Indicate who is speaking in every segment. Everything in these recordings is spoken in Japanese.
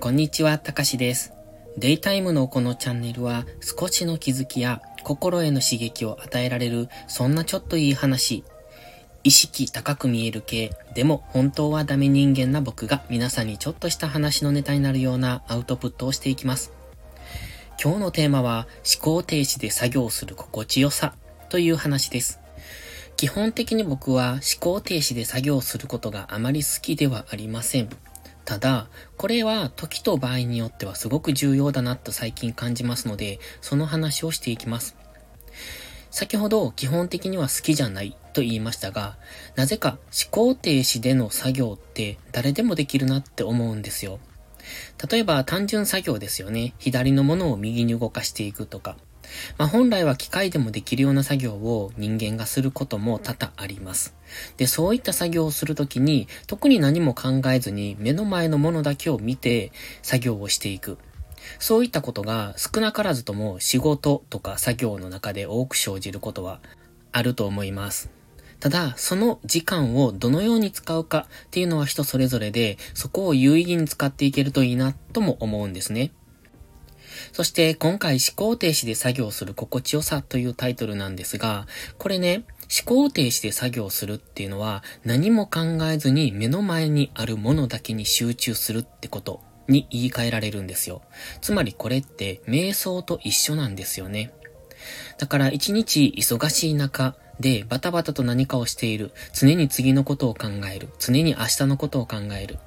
Speaker 1: こんにちは、たかしです。デイタイムのこのチャンネルは少しの気づきや心への刺激を与えられるそんなちょっといい話。意識高く見える系、でも本当はダメ人間な僕が皆さんにちょっとした話のネタになるようなアウトプットをしていきます。今日のテーマは思考停止で作業する心地よさという話です。基本的に僕は思考停止で作業することがあまり好きではありません。ただ、これは時と場合によってはすごく重要だなと最近感じますので、その話をしていきます。先ほど基本的には好きじゃないと言いましたが、なぜか思考停止での作業って誰でもできるなって思うんですよ。例えば単純作業ですよね。左のものを右に動かしていくとか。まあ、本来は機械でもできるような作業を人間がすることも多々あります。で、そういった作業をするときに、特に何も考えずに目の前のものだけを見て作業をしていく。そういったことが少なからずとも仕事とか作業の中で多く生じることはあると思います。ただ、その時間をどのように使うかっていうのは人それぞれで、そこを有意義に使っていけるといいなとも思うんですね。そして今回思考停止で作業する心地よさというタイトルなんですが、これね、思考停止で作業するっていうのは何も考えずに目の前にあるものだけに集中するってことに言い換えられるんですよ。つまりこれって瞑想と一緒なんですよね。だから一日忙しい中でバタバタと何かをしている。常に次のことを考える。常に明日のことを考える。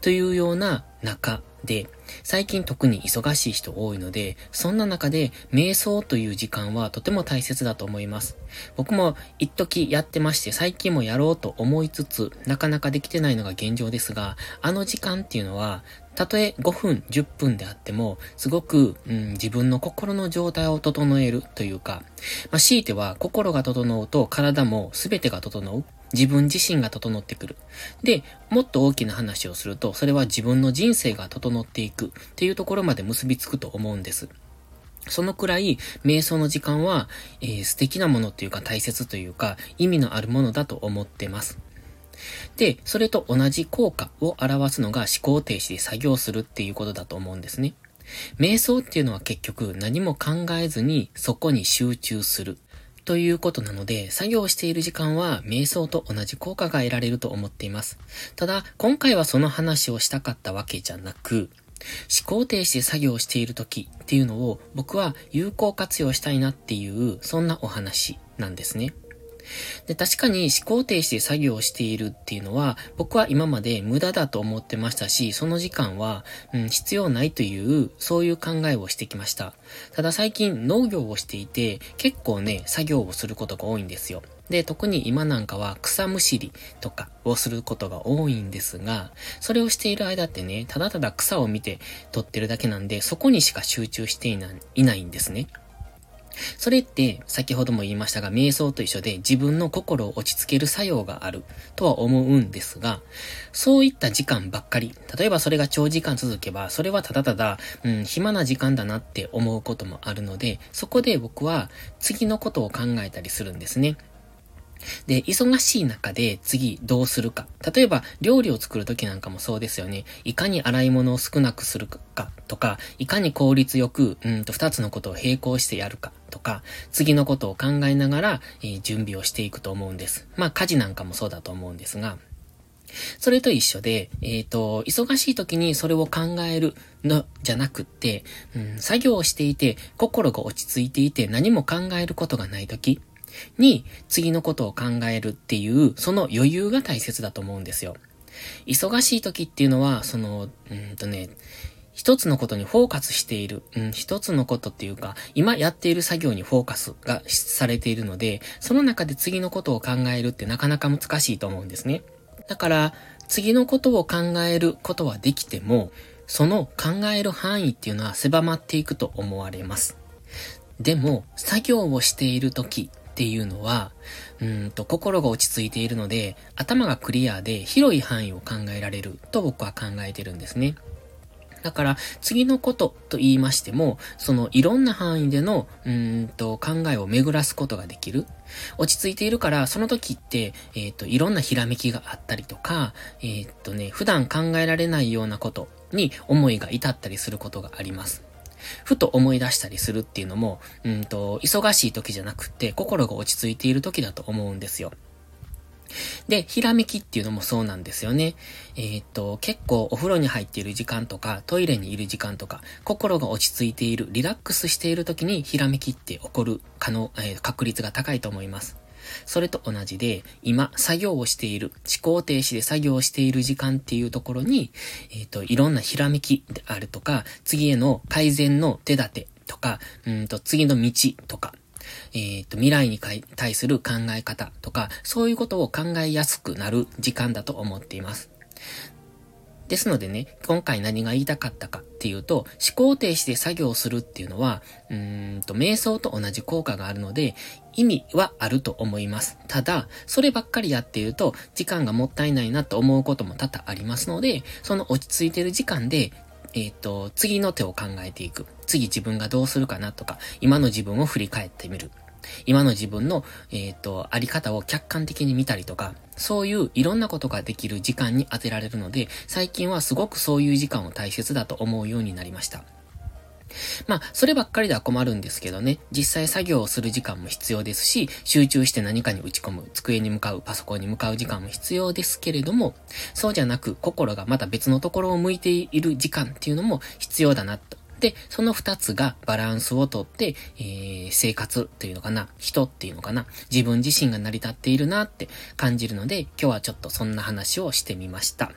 Speaker 1: というような中で、最近特に忙しい人多いので、そんな中で瞑想という時間はとても大切だと思います。僕も一時やってまして、最近もやろうと思いつつ、なかなかできてないのが現状ですが、あの時間っていうのは、たとえ5分、10分であっても、すごく、うん、自分の心の状態を整えるというか、まあ、強いては心が整うと体も全てが整う。自分自身が整ってくる。で、もっと大きな話をすると、それは自分の人生が整っていくっていうところまで結びつくと思うんです。そのくらい、瞑想の時間は、えー、素敵なものっていうか大切というか、意味のあるものだと思ってます。で、それと同じ効果を表すのが思考停止で作業するっていうことだと思うんですね。瞑想っていうのは結局何も考えずにそこに集中するということなので、作業している時間は瞑想と同じ効果が得られると思っています。ただ、今回はその話をしたかったわけじゃなく、思考停止で作業している時っていうのを僕は有効活用したいなっていう、そんなお話なんですね。で、確かに思考停止で作業をしているっていうのは、僕は今まで無駄だと思ってましたし、その時間は、うん、必要ないという、そういう考えをしてきました。ただ最近農業をしていて、結構ね、作業をすることが多いんですよ。で、特に今なんかは草むしりとかをすることが多いんですが、それをしている間ってね、ただただ草を見て取ってるだけなんで、そこにしか集中していないいないんですね。それって、先ほども言いましたが、瞑想と一緒で自分の心を落ち着ける作用があるとは思うんですが、そういった時間ばっかり、例えばそれが長時間続けば、それはただただ、うん、暇な時間だなって思うこともあるので、そこで僕は次のことを考えたりするんですね。で、忙しい中で次どうするか。例えば、料理を作るときなんかもそうですよね。いかに洗い物を少なくするかとか、いかに効率よく、うんと二つのことを並行してやるかとか、次のことを考えながら、えー、準備をしていくと思うんです。まあ、家事なんかもそうだと思うんですが、それと一緒で、えっ、ー、と、忙しい時にそれを考えるのじゃなくって、うん、作業をしていて、心が落ち着いていて何も考えることがない時、に次のことを考えるっていう、その余裕が大切だと思うんですよ。忙しい時っていうのは、その、うんとね、一つのことにフォーカスしている、うん、一つのことっていうか、今やっている作業にフォーカスがされているので、その中で次のことを考えるってなかなか難しいと思うんですね。だから、次のことを考えることはできても、その考える範囲っていうのは狭まっていくと思われます。でも、作業をしている時っていうのは、うんと、心が落ち着いているので、頭がクリアで広い範囲を考えられると僕は考えてるんですね。だから、次のことと言いましても、そのいろんな範囲での、うんと、考えを巡らすことができる。落ち着いているから、その時って、えっ、ー、と、いろんなひらめきがあったりとか、えっ、ー、とね、普段考えられないようなことに思いが至ったりすることがあります。ふと思い出したりするっていうのも、うんと、忙しい時じゃなくて、心が落ち着いている時だと思うんですよ。で、ひらめきっていうのもそうなんですよね。えー、っと、結構お風呂に入っている時間とか、トイレにいる時間とか、心が落ち着いている、リラックスしている時にひらめきって起こる可能、えー、確率が高いと思います。それと同じで、今、作業をしている、思考停止で作業をしている時間っていうところに、えっ、ー、と、いろんなひらめきであるとか、次への改善の手立てとか、うんと、次の道とか、えっ、ー、と、未来に対する考え方とか、そういうことを考えやすくなる時間だと思っています。ですのでね、今回何が言いたかったかっていうと、思考停止で作業するっていうのは、うーんと、瞑想と同じ効果があるので、意味はあると思います。ただ、そればっかりやっていると、時間がもったいないなと思うことも多々ありますので、その落ち着いてる時間で、えっ、ー、と、次の手を考えていく。次自分がどうするかなとか、今の自分を振り返ってみる。今の自分の、えっ、ー、と、あり方を客観的に見たりとか、そういういろんなことができる時間に当てられるので、最近はすごくそういう時間を大切だと思うようになりました。まあ、そればっかりでは困るんですけどね、実際作業をする時間も必要ですし、集中して何かに打ち込む、机に向かう、パソコンに向かう時間も必要ですけれども、そうじゃなく、心がまた別のところを向いている時間っていうのも必要だなと。で、その二つがバランスをとって、えー、生活っていうのかな、人っていうのかな、自分自身が成り立っているなって感じるので、今日はちょっとそんな話をしてみました。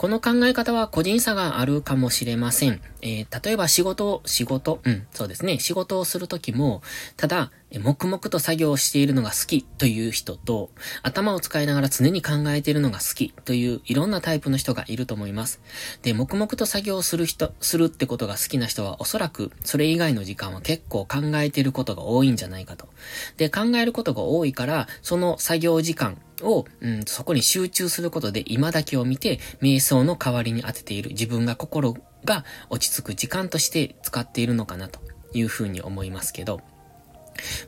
Speaker 1: この考え方は個人差があるかもしれません。えー、例えば仕事を、仕事、うん、そうですね。仕事をするときも、ただ、黙々と作業しているのが好きという人と、頭を使いながら常に考えているのが好きといういろんなタイプの人がいると思います。で、黙々と作業する人、するってことが好きな人はおそらくそれ以外の時間は結構考えていることが多いんじゃないかと。で、考えることが多いから、その作業時間を、うん、そこに集中することで今だけを見て、瞑想の代わりに当てている自分が心が落ち着く時間として使っているのかなというふうに思いますけど、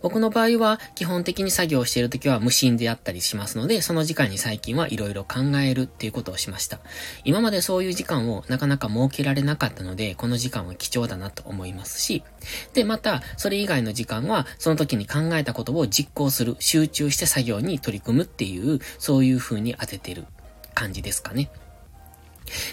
Speaker 1: 僕の場合は基本的に作業している時は無心であったりしますので、その時間に最近はいろいろ考えるっていうことをしました。今までそういう時間をなかなか設けられなかったので、この時間は貴重だなと思いますし、で、また、それ以外の時間は、その時に考えたことを実行する、集中して作業に取り組むっていう、そういう風に当ててる感じですかね。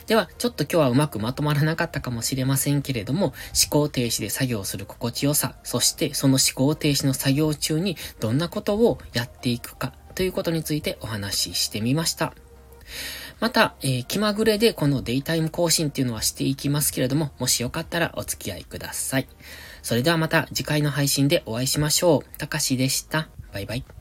Speaker 1: では、ちょっと今日はうまくまとまらなかったかもしれませんけれども、思考停止で作業する心地よさ、そしてその思考停止の作業中にどんなことをやっていくかということについてお話ししてみました。また、えー、気まぐれでこのデイタイム更新っていうのはしていきますけれども、もしよかったらお付き合いください。それではまた次回の配信でお会いしましょう。たかしでした。バイバイ。